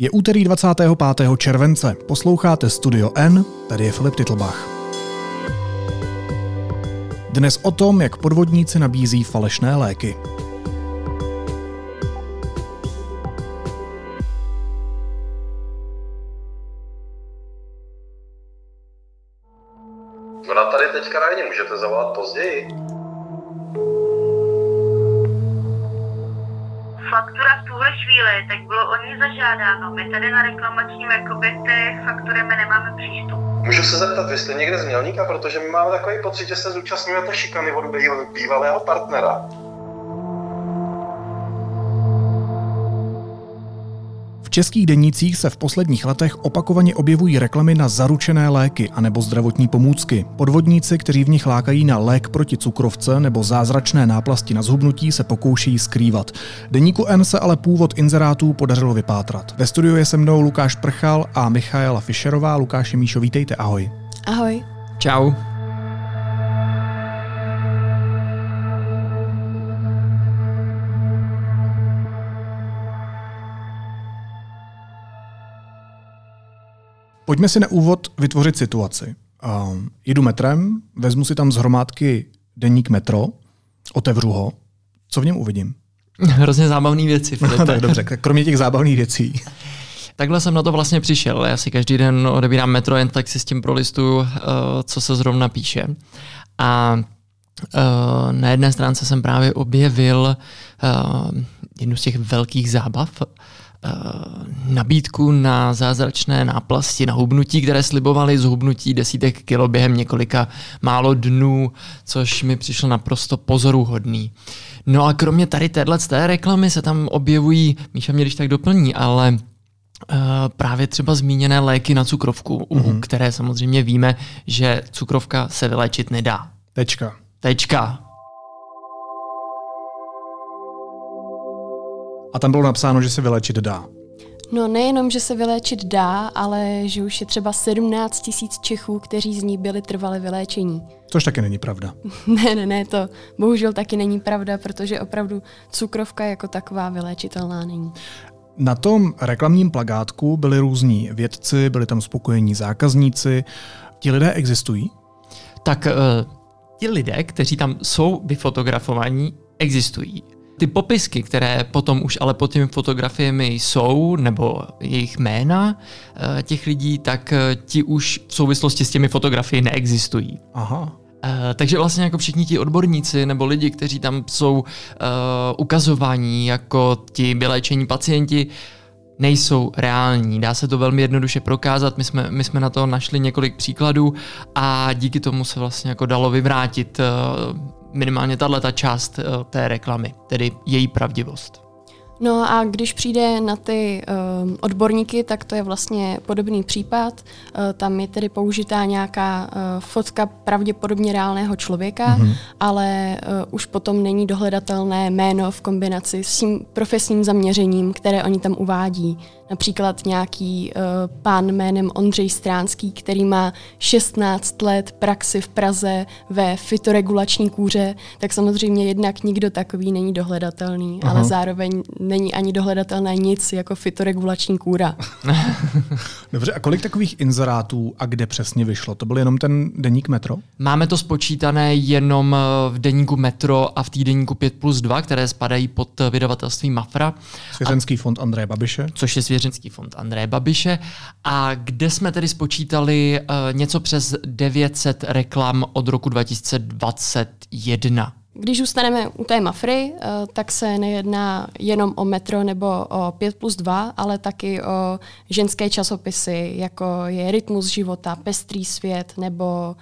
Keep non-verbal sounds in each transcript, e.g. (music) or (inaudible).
Je úterý 25. července. Posloucháte Studio N, tady je Filip Titlbach. Dnes o tom, jak podvodníci nabízí falešné léky. Ona tady teďka není, můžete zavolat později? Faktura chvíli, tak bylo o ní zažádáno. My tady na reklamačním jakoby ty fakturemi nemáme přístup. Můžu se zeptat, vy jste někde z Mělníka, protože my máme takový pocit, že se zúčastňujete šikany od býv- bývalého partnera. V českých denících se v posledních letech opakovaně objevují reklamy na zaručené léky anebo zdravotní pomůcky. Podvodníci, kteří v nich lákají na lék proti cukrovce nebo zázračné náplasti na zhubnutí, se pokoušejí skrývat. Deníku N se ale původ inzerátů podařilo vypátrat. Ve studiu je se mnou Lukáš Prchal a Michaela Fischerová. Lukáši Míšo, vítejte, ahoj. Ahoj. Čau. Pojďme si na úvod vytvořit situaci. Um, jedu metrem, vezmu si tam z hromádky deník metro, otevřu ho. Co v něm uvidím? (laughs) Hrozně zábavné věci, Filipe. tak dobře, (laughs) kromě těch zábavných věcí. Takhle jsem na to vlastně přišel. Já si každý den odebírám metro, jen tak si s tím prolistu, uh, co se zrovna píše. A uh, na jedné stránce jsem právě objevil uh, jednu z těch velkých zábav, nabídku na zázračné náplasti na hubnutí, které slibovaly zhubnutí desítek kilo během několika málo dnů, což mi přišlo naprosto pozoruhodný. No a kromě tady téhle té reklamy se tam objevují, Míša mě když tak doplní, ale Uh, právě třeba zmíněné léky na cukrovku, mm-hmm. u které samozřejmě víme, že cukrovka se vyléčit nedá. Tečka. Tečka. A tam bylo napsáno, že se vylečit dá. No nejenom, že se vyléčit dá, ale že už je třeba 17 tisíc Čechů, kteří z ní byli trvale vyléčení. Což taky není pravda. (laughs) ne, ne, ne, to bohužel taky není pravda, protože opravdu cukrovka jako taková vyléčitelná není. Na tom reklamním plagátku byli různí vědci, byli tam spokojení zákazníci. Ti lidé existují? Tak uh, ti lidé, kteří tam jsou vyfotografovaní, existují ty popisky, které potom už ale pod těmi fotografiemi jsou, nebo jejich jména eh, těch lidí, tak eh, ti už v souvislosti s těmi fotografiemi neexistují. Aha. Uh, takže vlastně jako všichni ti odborníci nebo lidi, kteří tam jsou uh, ukazovaní jako ti vyléčení pacienti, nejsou reální. Dá se to velmi jednoduše prokázat. My jsme, my jsme na to našli několik příkladů a díky tomu se vlastně jako dalo vyvrátit uh, minimálně tahle část uh, té reklamy, tedy její pravdivost. No a když přijde na ty uh, odborníky, tak to je vlastně podobný případ. Uh, tam je tedy použitá nějaká uh, fotka pravděpodobně reálného člověka, mm-hmm. ale uh, už potom není dohledatelné jméno v kombinaci s tím profesním zaměřením, které oni tam uvádí. Například nějaký uh, pán jménem Ondřej Stránský, který má 16 let praxi v Praze ve fitoregulační kůře, tak samozřejmě jednak nikdo takový není dohledatelný, Aha. ale zároveň není ani dohledatelné nic jako fitoregulační kůra. (laughs) Dobře, a kolik takových inzerátů a kde přesně vyšlo? To byl jenom ten deník Metro? Máme to spočítané jenom v deníku Metro a v týdeníku 5 plus 2, které spadají pod vydavatelství Mafra. Svěřenský a, fond Andreje Babiše. Což je Svěřenský fond Andreje Babiše. A kde jsme tedy spočítali uh, něco přes 900 reklam od roku 2021. Když zůstaneme u té Mafry, tak se nejedná jenom o metro nebo o 5 plus 2, ale taky o ženské časopisy, jako je Rytmus života, Pestrý svět nebo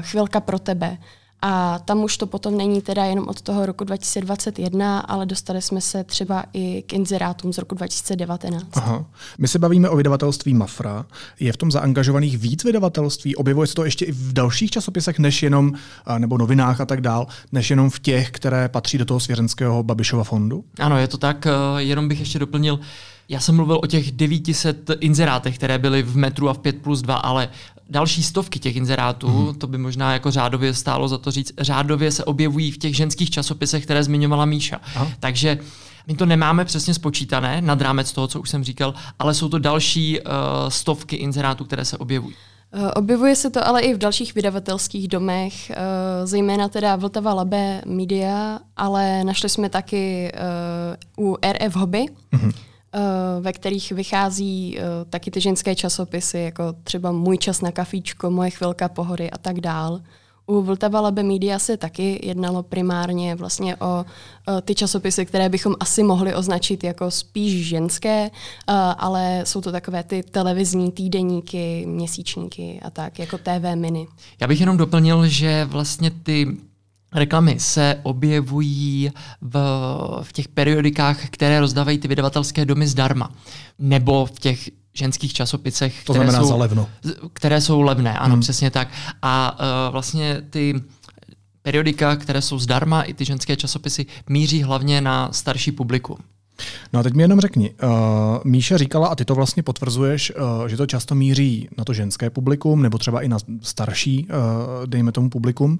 Chvilka pro tebe. A tam už to potom není teda jenom od toho roku 2021, ale dostali jsme se třeba i k inzerátům z roku 2019. Aha. My se bavíme o vydavatelství Mafra. Je v tom zaangažovaných víc vydavatelství? Objevuje se to ještě i v dalších časopisech, než jenom, nebo novinách a tak dál, než jenom v těch, které patří do toho svěřenského Babišova fondu? Ano, je to tak. Jenom bych ještě doplnil, já jsem mluvil o těch 900 inzerátech, které byly v metru a v 5 plus 2, ale další stovky těch inzerátů, mm. to by možná jako řádově stálo za to říct, řádově se objevují v těch ženských časopisech, které zmiňovala Míša. Aha. Takže my to nemáme přesně spočítané nad rámec toho, co už jsem říkal, ale jsou to další uh, stovky inzerátů, které se objevují. Eh, objevuje se to ale i v dalších vydavatelských domech, eh, zejména teda Vltava Labe Media, ale našli jsme taky u RF Hobby, mm-hmm. Ve kterých vychází taky ty ženské časopisy, jako třeba Můj čas na kafíčko, Moje chvilka pohody a tak dál. U Vltava Labe Media se taky jednalo primárně vlastně o, o ty časopisy, které bychom asi mohli označit jako spíš ženské, ale jsou to takové ty televizní týdeníky, měsíčníky a tak, jako TV Mini. Já bych jenom doplnil, že vlastně ty Reklamy se objevují v, v těch periodikách, které rozdávají ty vydavatelské domy zdarma. Nebo v těch ženských časopisech, to které, jsou, za levno. které jsou levné, ano, hmm. přesně tak. A uh, vlastně ty periodika, které jsou zdarma, i ty ženské časopisy, míří hlavně na starší publikum. No a teď mi jenom řekni, uh, Míša říkala, a ty to vlastně potvrzuješ, uh, že to často míří na to ženské publikum, nebo třeba i na starší, uh, dejme tomu publikum.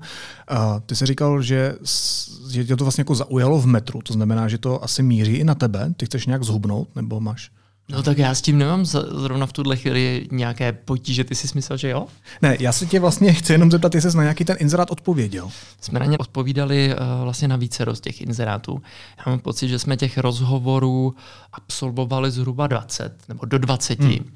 Uh, ty jsi říkal, že, že tě to vlastně jako zaujalo v metru, to znamená, že to asi míří i na tebe. Ty chceš nějak zhubnout, nebo máš? No tak já s tím nemám zrovna v tuhle chvíli nějaké potíže, ty jsi myslel, že jo? Ne, já se tě vlastně chci jenom zeptat, jestli jsi na nějaký ten inzerát odpověděl. Jsme na ně odpovídali uh, vlastně na více z těch inzerátů. Já mám pocit, že jsme těch rozhovorů absolvovali zhruba 20 nebo do 20. Hmm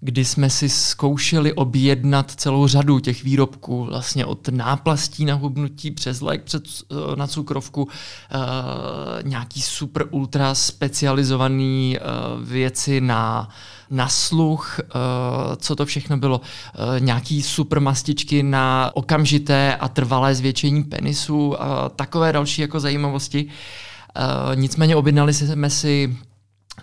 kdy jsme si zkoušeli objednat celou řadu těch výrobků, vlastně od náplastí na hubnutí přes lék před, eh, na cukrovku, uh, nějaký super ultra specializovaný uh, věci na na sluch, co to všechno bylo, nějaký super mastičky na okamžité a trvalé zvětšení penisu, uh, takové další jako zajímavosti. Nicméně objednali jsme si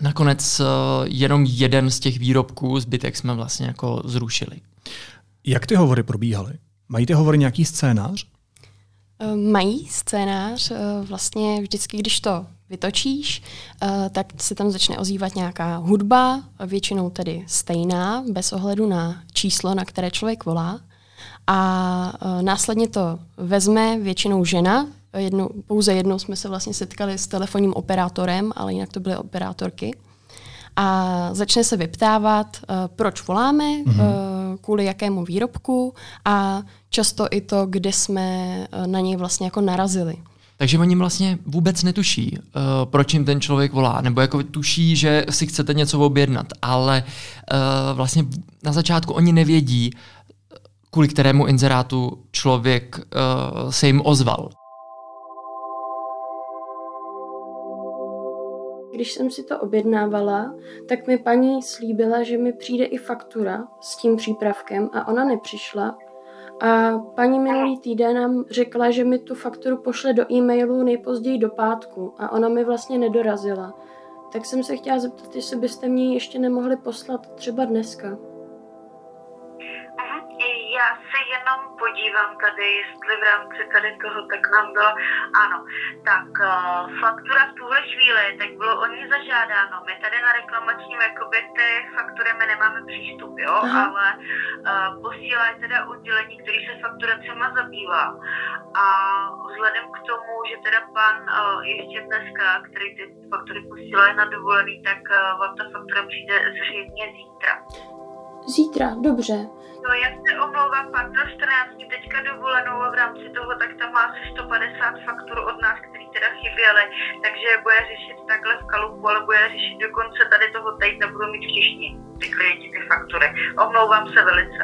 Nakonec uh, jenom jeden z těch výrobků, zbytek jsme vlastně jako zrušili. Jak ty hovory probíhaly? Mají ty hovory nějaký scénář? Eh, mají scénář. Eh, vlastně vždycky, když to vytočíš, tak se tam začne ozývat nějaká hudba, většinou tedy stejná, bez ohledu na číslo, na které člověk volá. A následně to vezme většinou žena, Jednou, pouze jednou jsme se vlastně setkali s telefonním operátorem, ale jinak to byly operátorky. A začne se vyptávat, uh, proč voláme, mm-hmm. kvůli jakému výrobku a často i to, kde jsme uh, na něj vlastně jako narazili. Takže oni vlastně vůbec netuší, uh, proč jim ten člověk volá, nebo jako tuší, že si chcete něco objednat, ale uh, vlastně na začátku oni nevědí, kvůli kterému inzerátu člověk uh, se jim ozval. Když jsem si to objednávala, tak mi paní slíbila, že mi přijde i faktura s tím přípravkem a ona nepřišla. A paní minulý týden nám řekla, že mi tu fakturu pošle do e-mailu nejpozději do pátku a ona mi vlastně nedorazila. Tak jsem se chtěla zeptat, jestli byste mě ještě nemohli poslat třeba dneska. Já se jenom podívám tady, jestli v rámci tady toho tak nám bylo, ano, tak uh, faktura v tuhle chvíli, tak bylo o ní zažádáno. My tady na reklamačním jakoby ty faktury my nemáme přístup, jo, Aha. ale uh, posílá teda oddělení, který se fakturacema zabývá. A vzhledem k tomu, že teda pan uh, ještě dneska, který ty faktury posílá na dovolený, tak uh, vám ta faktura přijde zřejmě zítra. Zítra, dobře. No, já se omlouvám, pan do 14 teďka dovolenou a v rámci toho, tak tam má asi 150 faktur od nás, který teda chyběly, takže bude řešit takhle v kalupu, ale bude řešit dokonce tady toho týdne, budou mít všichni ty klienti ty faktury. Omlouvám se velice.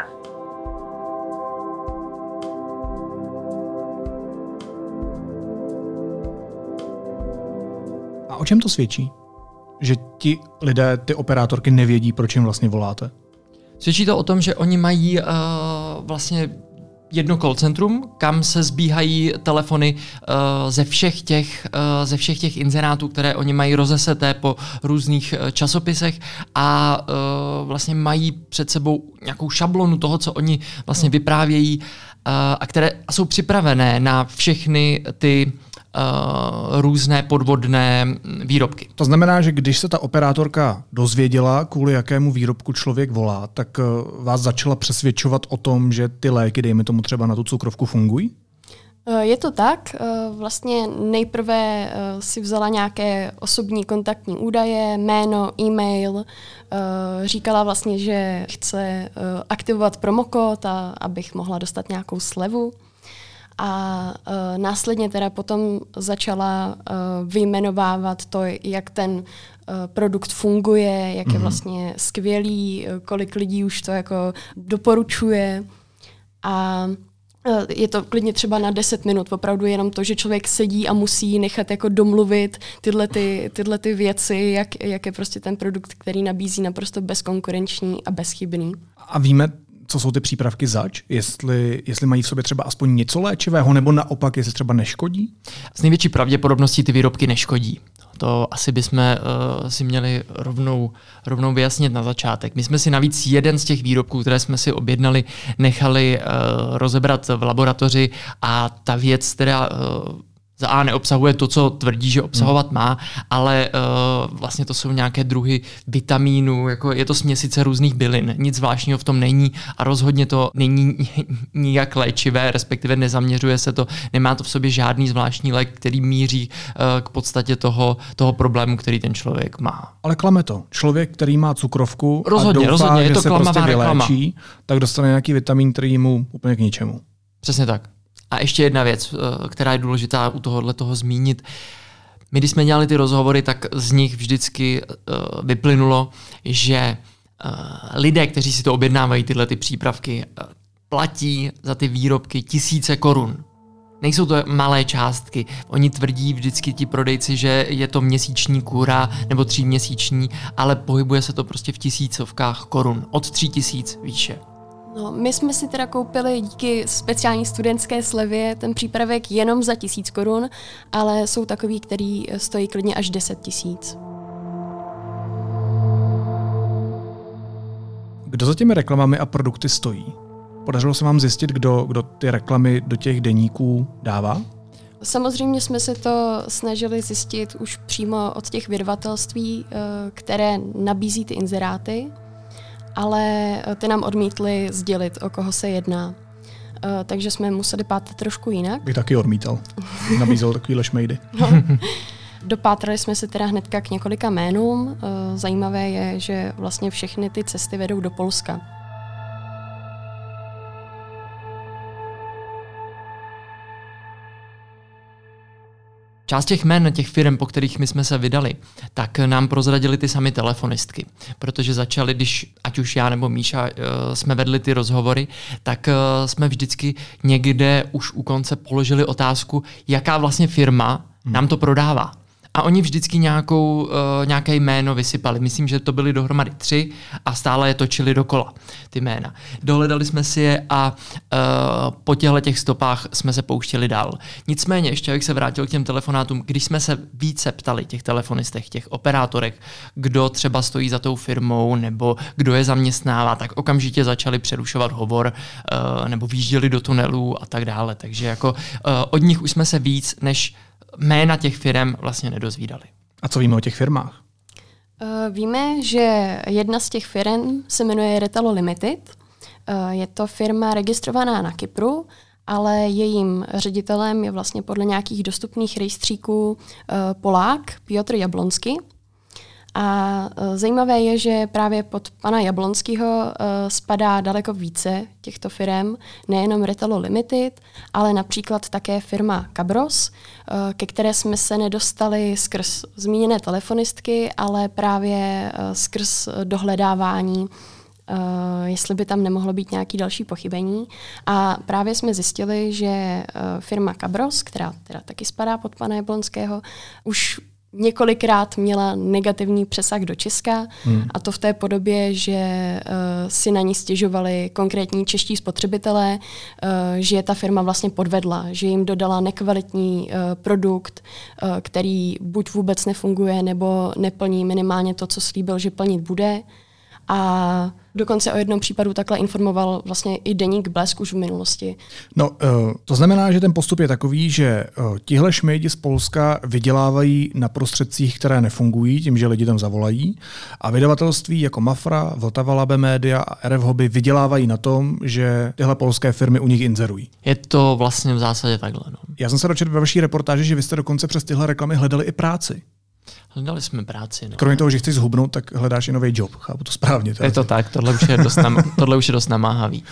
A o čem to svědčí? Že ti lidé, ty operátorky nevědí, proč jim vlastně voláte? Svědčí to o tom, že oni mají uh, vlastně jedno call centrum, kam se zbíhají telefony uh, ze, všech těch, uh, ze všech těch inzerátů, které oni mají rozeseté po různých uh, časopisech a uh, vlastně mají před sebou nějakou šablonu toho, co oni vlastně vyprávějí uh, a které jsou připravené na všechny ty různé podvodné výrobky. To znamená, že když se ta operátorka dozvěděla, kvůli jakému výrobku člověk volá, tak vás začala přesvědčovat o tom, že ty léky, dejme tomu třeba na tu cukrovku, fungují? Eh, je to tak. Eh, vlastně nejprve eh, si vzala nějaké osobní kontaktní údaje, jméno, e-mail, říkala vlastně, že chce aktivovat promokód, a abych mohla dostat nějakou slevu. A následně teda potom začala vyjmenovávat to, jak ten produkt funguje, jak je mhm. vlastně skvělý, kolik lidí už to jako doporučuje. A je to klidně třeba na 10 minut, opravdu jenom to, že člověk sedí a musí nechat jako domluvit tyhle, ty, tyhle ty věci, jak, jak je prostě ten produkt, který nabízí naprosto bezkonkurenční a bezchybný. A víme, co jsou ty přípravky zač? Jestli, jestli mají v sobě třeba aspoň něco léčivého, nebo naopak, jestli třeba neškodí? S největší pravděpodobností ty výrobky neškodí. To asi bychom uh, si měli rovnou, rovnou vyjasnit na začátek. My jsme si navíc jeden z těch výrobků, které jsme si objednali, nechali uh, rozebrat v laboratoři a ta věc teda uh, za A neobsahuje to, co tvrdí, že obsahovat hmm. má, ale uh, vlastně to jsou nějaké druhy vitamínů, jako je to směsice různých bylin. Nic zvláštního v tom není a rozhodně to není (laughs) nijak léčivé, respektive nezaměřuje se to, nemá to v sobě žádný zvláštní lék, který míří uh, k podstatě toho, toho problému, který ten člověk má. Ale klame to. Člověk, který má cukrovku rozhodně, a doufá, rozhodně, je to že se prostě vyléčí, tak dostane nějaký vitamin, který mu úplně k ničemu. Přesně tak. A ještě jedna věc, eh, která je důležitá u tohohle toho zmínit. My, když jsme dělali ty rozhovory, tak z nich vždycky uh, vyplynulo, že uh, lidé, kteří si to objednávají, tyhle ty přípravky, platí za ty výrobky tisíce korun. Nejsou to malé částky. Oni tvrdí vždycky ti prodejci, že je to měsíční kůra nebo tříměsíční, ale pohybuje se to prostě v tisícovkách korun. Od tří tisíc výše. No, my jsme si teda koupili díky speciální studentské slevě ten přípravek jenom za tisíc korun, ale jsou takový, který stojí klidně až 10 tisíc. Kdo za těmi reklamami a produkty stojí? Podařilo se vám zjistit, kdo, kdo ty reklamy do těch deníků dává? Samozřejmě jsme se to snažili zjistit už přímo od těch vydavatelství, eh, které nabízí ty inzeráty ale eh, ty nám odmítli sdělit, o koho se jedná. Uh, takže jsme museli pátrat trošku jinak. Bych taky odmítal. Nabízel takovýhle šmejdy. (laughs) no. Dopátrali jsme se teda hnedka k několika jménům. Uh, zajímavé je, že vlastně všechny ty cesty vedou do Polska. Část těch jmen, těch firm, po kterých my jsme se vydali, tak nám prozradili ty sami telefonistky. Protože začali, když ať už já nebo Míša uh, jsme vedli ty rozhovory, tak uh, jsme vždycky někde už u konce položili otázku, jaká vlastně firma nám to prodává. A oni vždycky nějakou, uh, nějaké jméno vysypali. Myslím, že to byly dohromady tři a stále je točili dokola, ty jména. Dohledali jsme si je a uh, po těchto těch stopách jsme se pouštěli dál. Nicméně, ještě abych se vrátil k těm telefonátům, když jsme se více ptali těch telefonistech, těch operátorek, kdo třeba stojí za tou firmou nebo kdo je zaměstnává, tak okamžitě začali přerušovat hovor uh, nebo výjížděli do tunelů a tak dále. Takže jako uh, od nich už jsme se víc než jména těch firm vlastně nedozvídali. A co víme o těch firmách? Uh, víme, že jedna z těch firm se jmenuje Retalo Limited. Uh, je to firma registrovaná na Kypru, ale jejím ředitelem je vlastně podle nějakých dostupných rejstříků uh, Polák Piotr Jablonsky. A e, zajímavé je, že právě pod pana Jablonského uh, spadá daleko více těchto firm, nejenom Retalo Limited, ale například také firma Cabros, uh, ke které jsme se nedostali skrz zmíněné telefonistky, ale právě skrz dohledávání jestli by tam nemohlo být nějaký další pochybení. A právě jsme zjistili, že firma Cabros, která teda taky spadá pod pana Jablonského, už několikrát měla negativní přesah do Česka hmm. a to v té podobě, že uh, si na ní stěžovali konkrétní čeští spotřebitelé, uh, že je ta firma vlastně podvedla, že jim dodala nekvalitní uh, produkt, uh, který buď vůbec nefunguje nebo neplní minimálně to, co slíbil, že plnit bude. a dokonce o jednom případu takhle informoval vlastně i deník Blesk už v minulosti. No, eh, to znamená, že ten postup je takový, že eh, tihle šmejdi z Polska vydělávají na prostředcích, které nefungují, tím, že lidi tam zavolají, a vydavatelství jako Mafra, Vltava Labe Media a RF Hobby vydělávají na tom, že tyhle polské firmy u nich inzerují. Je to vlastně v zásadě takhle. No. Já jsem se dočetl ve vaší reportáži, že vy jste dokonce přes tyhle reklamy hledali i práci. Hledali jsme práci. No. Kromě toho, že chceš zhubnout, tak hledáš i nový job. Chápu to správně. Je to tak, tohle už je dost, nam, (laughs) tohle už je dost namáhavý.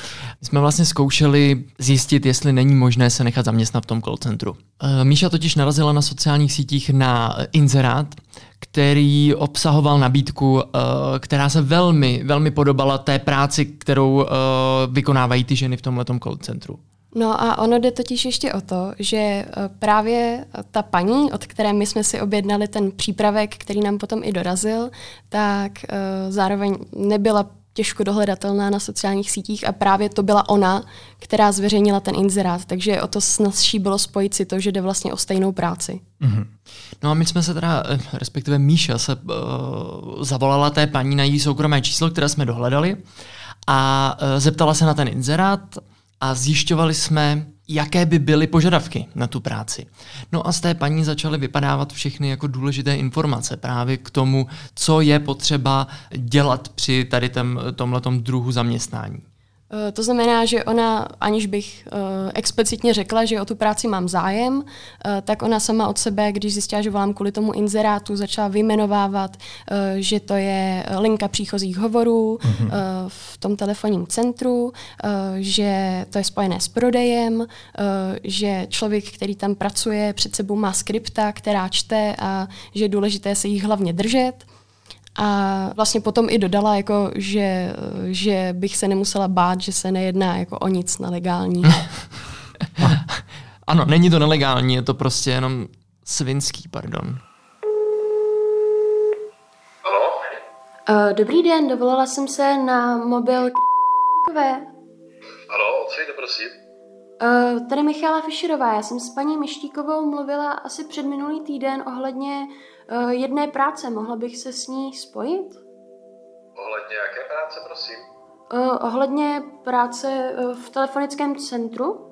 My jsme vlastně zkoušeli zjistit, jestli není možné se nechat zaměstnat v tom call centru. Uh, Míša totiž narazila na sociálních sítích na inzerát, který obsahoval nabídku, uh, která se velmi, velmi podobala té práci, kterou uh, vykonávají ty ženy v tomhle call centru. No a ono jde totiž ještě o to, že eh, právě ta paní, od které my jsme si objednali ten přípravek, který nám potom i dorazil, tak uh, zároveň nebyla těžko dohledatelná na sociálních sítích a právě to byla ona, která zveřejnila ten inzerát, takže o to snazší bylo spojit si to, že jde vlastně o stejnou práci. Mm-hmm. No a my jsme se teda, eh, respektive Míša se uh, zavolala té paní na její soukromé číslo, které jsme dohledali a uh, zeptala se na ten inzerát, a zjišťovali jsme, jaké by byly požadavky na tu práci. No a z té paní začaly vypadávat všechny jako důležité informace právě k tomu, co je potřeba dělat při tady tomhletom druhu zaměstnání. Eh, to znamená, že ona, aniž bych uh, explicitně řekla, že o tu práci mám zájem, uh, tak ona sama od sebe, když zjistila, že volám kvůli tomu inzerátu, začala vyjmenovávat, že to je linka příchozích hovorů mm-hmm. v tom telefonním centru, že to je spojené s prodejem, že člověk, který tam pracuje, před sebou má skripta, která čte a že je důležité se jich hlavně držet. A vlastně potom i dodala, jako, že, že bych se nemusela bát, že se nejedná jako o nic nelegálního. (laughs) ano, není to nelegální, je to prostě jenom svinský, pardon. Halo? Uh, dobrý den, dovolala jsem se na mobil k***kové. Halo, odsejde, prosím. Uh, tady Michála Fischerová, já jsem s paní Mištíkovou mluvila asi před minulý týden ohledně jedné práce. Mohla bych se s ní spojit? Ohledně jaké práce, prosím? Uh, ohledně práce uh, v telefonickém centru?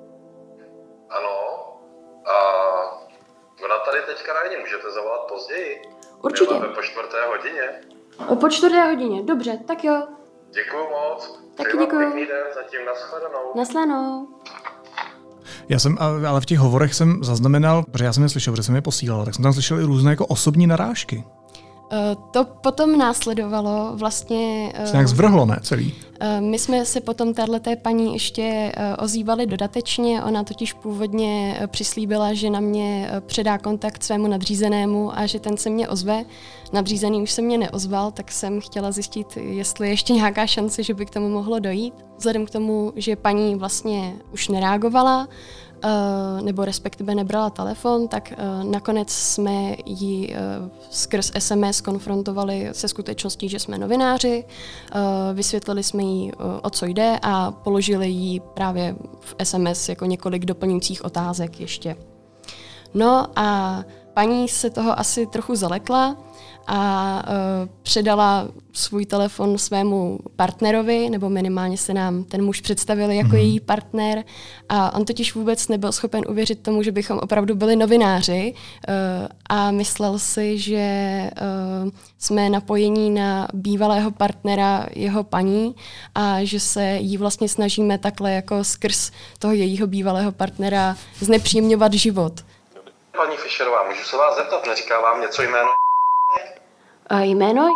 Ano. A ona tady teďka není, můžete zavolat později? Určitě. Máme po čtvrté hodině. Po čtvrté hodině, dobře, tak jo. Děkuji moc. Taky děkuji. Pěkný den, zatím nashledanou. Naslanou. Já jsem, ale v těch hovorech jsem zaznamenal, protože já jsem je slyšel, protože jsem je posílal, tak jsem tam slyšel i různé jako osobní narážky. Uh, to potom následovalo vlastně... Se nějak zvrhlo, ne, celý? Uh, my jsme se potom téhleté paní ještě ozývali dodatečně, ona totiž původně přislíbila, že na mě předá kontakt svému nadřízenému a že ten se mě ozve. Nadřízený už se mě neozval, tak jsem chtěla zjistit, jestli je ještě nějaká šance, že by k tomu mohlo dojít. Vzhledem k tomu, že paní vlastně už nereagovala, nebo respektive nebrala telefon, tak uh, nakonec jsme ji uh, skrz SMS konfrontovali se skutečností, že jsme novináři, vysvětlili jsme jí, o co jde a položili jí právě v SMS jako několik doplňujících otázek ještě. No a paní se toho asi trochu zalekla, a uh, předala svůj telefon svému partnerovi, nebo minimálně se nám ten muž představil jako mm-hmm. její partner. A on totiž vůbec nebyl schopen uvěřit tomu, že bychom opravdu byli novináři uh, a myslel si, že uh, jsme napojení na bývalého partnera jeho paní a že se jí vlastně snažíme takhle jako skrz toho jejího bývalého partnera znepříjemňovat život. Paní Fischerová, můžu se vás zeptat, neříká vám něco jméno a jméno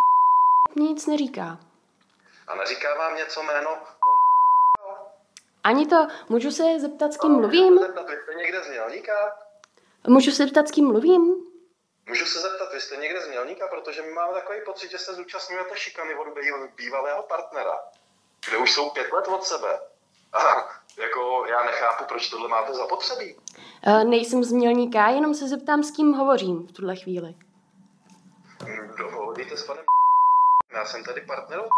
nic neříká. A neříká vám něco jméno? Ani to. Můžu se zeptat, s kým mluvím? Můžu se zeptat, vy jste někde z Mělníka? Můžu se zeptat, s kým mluvím? Můžu se zeptat, vy jste někde z Mělníka, protože my máme takový pocit, že se zúčastňujete šikany od bývalého partnera, kde už jsou pět let od sebe. A jako já nechápu, proč tohle máte zapotřebí. Uh, nejsem z Mělníka, jenom se zeptám, s kým hovořím v tuhle chvíli. Dohodíte s panem já jsem tady partnerou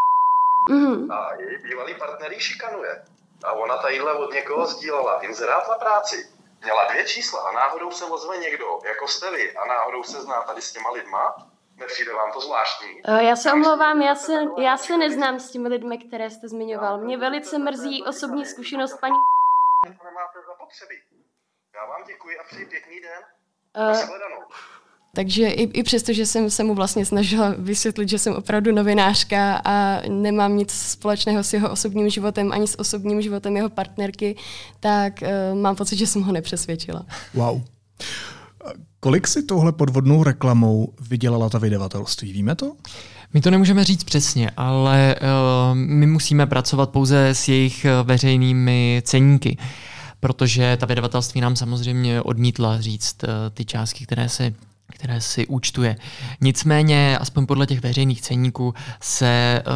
mm. a její bývalý partner ji šikanuje. A ona tadyhle od někoho sdílela inzerát na práci. Měla dvě čísla a náhodou se ozve někdo, jako jste vy, a náhodou se zná tady s těma lidma, Nepřijde vám to zvláštní? Eh, já se omlouvám, já se, já se neznám s těmi lidmi, které jste zmiňoval. Mě velice mrzí osobní zkušenost paní... Nemáte zapotřebí. Já vám děkuji a přeji pěkný den. Uh. Takže i, i přesto, že jsem se mu vlastně snažila vysvětlit, že jsem opravdu novinářka a nemám nic společného s jeho osobním životem ani s osobním životem jeho partnerky, tak uh, mám pocit, že jsem ho nepřesvědčila. Wow. Kolik si tohle podvodnou reklamou vydělala ta vydavatelství? Víme to? My to nemůžeme říct přesně, ale uh, my musíme pracovat pouze s jejich veřejnými ceníky, protože ta vydavatelství nám samozřejmě odmítla říct uh, ty částky, které si které si účtuje. Nicméně, aspoň podle těch veřejných ceníků, se uh,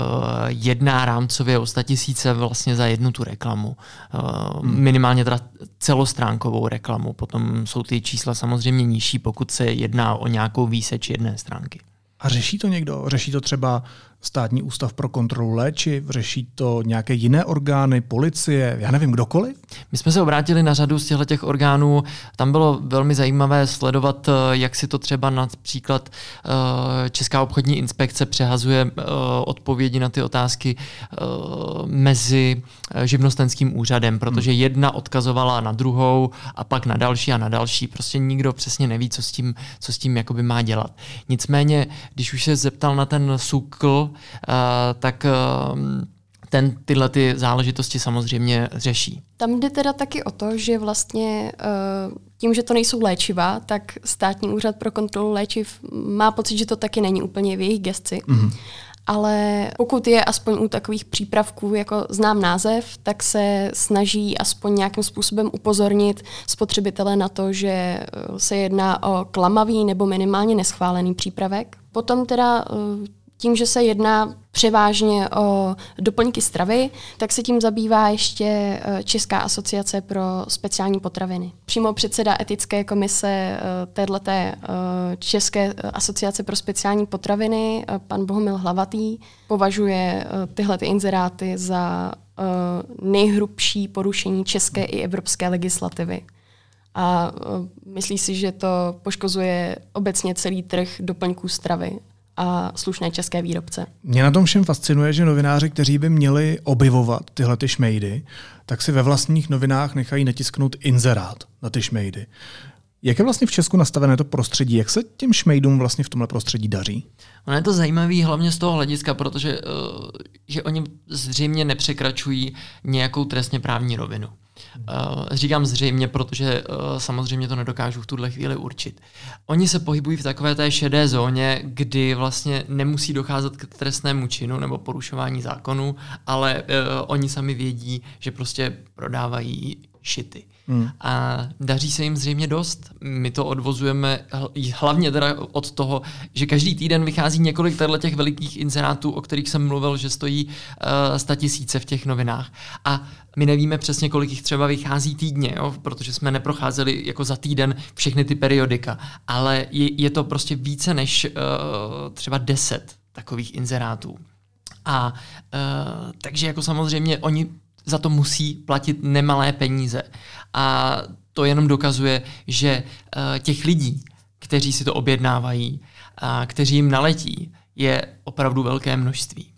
jedná rámcově o tisíce vlastně za jednu tu reklamu. Uh, minimálně teda celostránkovou reklamu. Potom jsou ty čísla samozřejmě nižší, pokud se jedná o nějakou výseč jedné stránky. A řeší to někdo? Řeší to třeba státní ústav pro kontrolu léčiv, řeší to nějaké jiné orgány, policie, já nevím, kdokoliv? My jsme se obrátili na řadu z těchto těch orgánů. Tam bylo velmi zajímavé sledovat, eh, jak si to třeba například eh, Česká obchodní inspekce přehazuje eh, odpovědi na ty otázky mezi živnostenským úřadem, protože hmm. jedna odkazovala na druhou a pak na další a na další. Prostě nikdo přesně neví, co s tím, co s tím jakoby má dělat. Nicméně, když už se zeptal na ten SUKL, Eh, tak eh, ten tyhle ty záležitosti samozřejmě řeší. Tam jde teda taky o to, že vlastně eh, tím, že to nejsou léčiva, tak státní úřad pro kontrolu léčiv má pocit, že to taky není úplně v jejich gesci. Mm-hmm. Ale pokud je aspoň u takových přípravků, jako znám název, tak se snaží aspoň nějakým způsobem upozornit spotřebitele na to, že se jedná o klamavý nebo minimálně neschválený přípravek. Potom teda tím, že se jedná převážně o doplňky stravy, tak se tím zabývá ještě eh, Česká asociace pro speciální potraviny. Přímo předseda etické komise eh, této eh, České asociace pro speciální potraviny, pan Bohumil Hlavatý, považuje tyhle ty inzeráty za nejhrubší porušení české i evropské legislativy. A myslí si, že to poškozuje obecně celý trh doplňků stravy a slušné české výrobce. Mě na tom všem fascinuje, že novináři, kteří by měli objevovat tyhle ty šmejdy, tak si ve vlastních novinách nechají natisknout inzerát na ty šmejdy. Jak je vlastně v Česku nastavené to prostředí? Jak se těm šmejdům vlastně v tomhle prostředí daří? Ono je to zajímavé hlavně z toho hlediska, protože uh, že oni zřejmě nepřekračují nějakou trestně právní rovinu. Uh, říkám zřejmě, protože uh, samozřejmě to nedokážu v tuhle chvíli určit. Oni se pohybují v takové té šedé zóně, kdy vlastně nemusí docházet k trestnému činu nebo porušování zákonu, ale uh, oni sami vědí, že prostě prodávají šity. Hmm. A daří se jim zřejmě dost. My to odvozujeme hlavně teda od toho, že každý týden vychází několik těch velikých inzerátů, o kterých jsem mluvil, že stojí uh, tisíce v těch novinách. A my nevíme přesně, kolik jich třeba vychází týdně, jo? protože jsme neprocházeli jako za týden všechny ty periodika. Ale je, je to prostě více než uh, třeba deset takových inzerátů. A uh, takže jako samozřejmě oni za to musí platit nemalé peníze. A to jenom dokazuje, že uh, těch lidí, kteří si to objednávají a kteří jim naletí, je opravdu velké množství.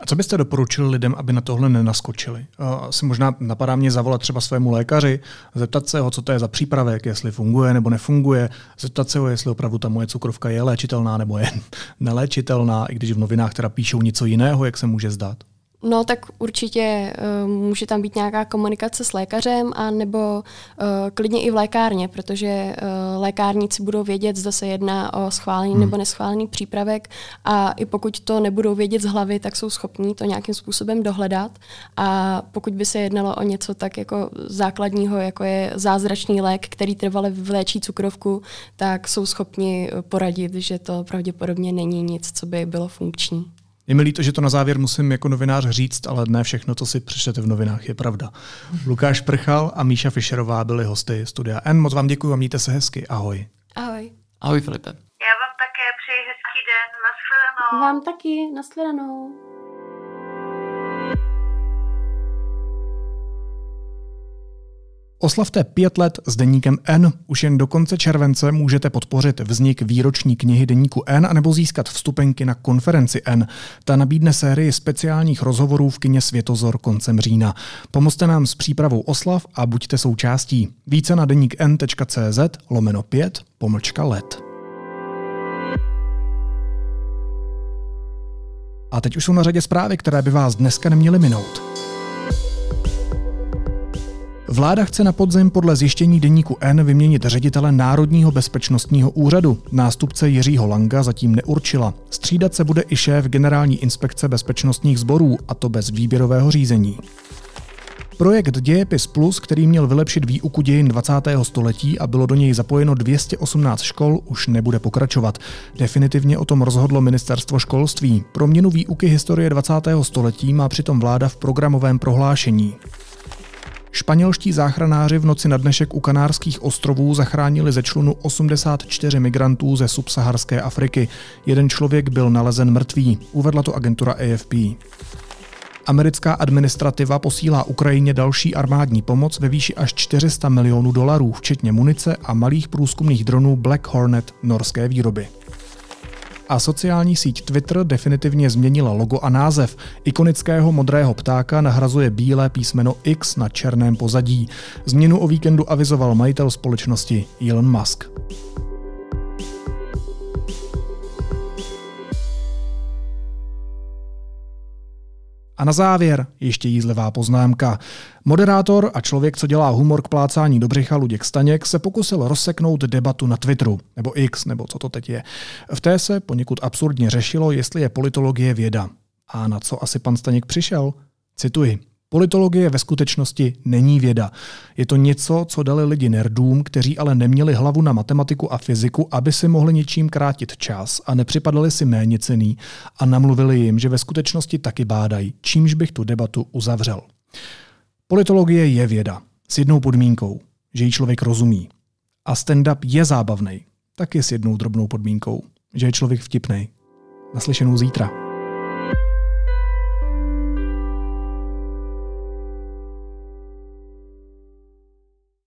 A co byste doporučili lidem, aby na tohle nenaskočili? Asi možná napadá mě zavolat třeba svému lékaři, zeptat se ho, co to je za přípravek, jestli funguje nebo nefunguje, zeptat se ho, jestli opravdu ta moje cukrovka je léčitelná nebo je (laughs) neléčitelná, i když v novinách teda píšou něco jiného, jak se může zdát. No tak určitě uh, může tam být nějaká komunikace s lékařem a nebo uh, klidně i v lékárně, protože uh, lékárníci budou vědět, zda se jedná o schválený hmm. nebo neschválený přípravek a i pokud to nebudou vědět z hlavy, tak jsou schopní to nějakým způsobem dohledat a pokud by se jednalo o něco tak jako základního, jako je zázračný lék, který trvale vléčí cukrovku, tak jsou schopni poradit, že to pravděpodobně není nic, co by bylo funkční. Je mi líto, že to na závěr musím jako novinář říct, ale ne všechno, co si přečtete v novinách, je pravda. Lukáš Prchal a Míša Fischerová byli hosty Studia N. Moc vám děkuji a mějte se hezky. Ahoj. Ahoj. Ahoj, Filipe. Já vám také přeji hezký den. Naschledanou. Vám taky. Naschledanou. Oslavte pět let s deníkem N. Už jen do konce července můžete podpořit vznik výroční knihy deníku N anebo získat vstupenky na konferenci N. Ta nabídne sérii speciálních rozhovorů v kině Světozor koncem října. Pomozte nám s přípravou oslav a buďte součástí. Více na deník n.cz lomeno 5 pomlčka let. A teď už jsou na řadě zprávy, které by vás dneska neměly minout. Vláda chce na podzim podle zjištění deníku N vyměnit ředitele Národního bezpečnostního úřadu. Nástupce Jiřího Langa zatím neurčila. Střídat se bude i šéf Generální inspekce bezpečnostních sborů, a to bez výběrového řízení. Projekt Dějepis Plus, který měl vylepšit výuku dějin 20. století a bylo do něj zapojeno 218 škol, už nebude pokračovat. Definitivně o tom rozhodlo ministerstvo školství. Pro měnu výuky historie 20. století má přitom vláda v programovém prohlášení. Španělští záchranáři v noci na dnešek u Kanárských ostrovů zachránili ze člunu 84 migrantů ze subsaharské Afriky. Jeden člověk byl nalezen mrtvý, uvedla to agentura AFP. Americká administrativa posílá Ukrajině další armádní pomoc ve výši až 400 milionů dolarů, včetně munice a malých průzkumných dronů Black Hornet norské výroby. A sociální síť Twitter definitivně změnila logo a název. Ikonického modrého ptáka nahrazuje bílé písmeno X na černém pozadí. Změnu o víkendu avizoval majitel společnosti Elon Musk. A na závěr ještě jízlivá poznámka. Moderátor a člověk, co dělá humor k plácání do břicha Luděk Staněk, se pokusil rozseknout debatu na Twitteru, nebo X, nebo co to teď je. V té se poněkud absurdně řešilo, jestli je politologie věda. A na co asi pan Staněk přišel? Cituji. Politologie ve skutečnosti není věda. Je to něco, co dali lidi nerdům, kteří ale neměli hlavu na matematiku a fyziku, aby si mohli něčím krátit čas a nepřipadali si méně cený a namluvili jim, že ve skutečnosti taky bádají, čímž bych tu debatu uzavřel. Politologie je věda, s jednou podmínkou, že ji člověk rozumí. A stand-up je zábavný, taky s jednou drobnou podmínkou, že je člověk vtipný. Naslyšenou zítra.